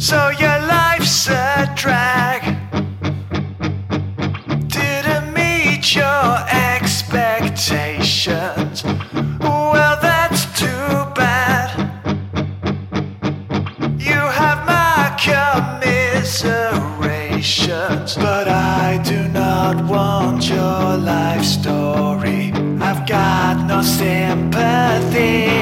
So your life's a drag. Didn't meet your expectations. Well, that's too bad. You have my commiserations, but I do not want your life story. I've got no sympathy.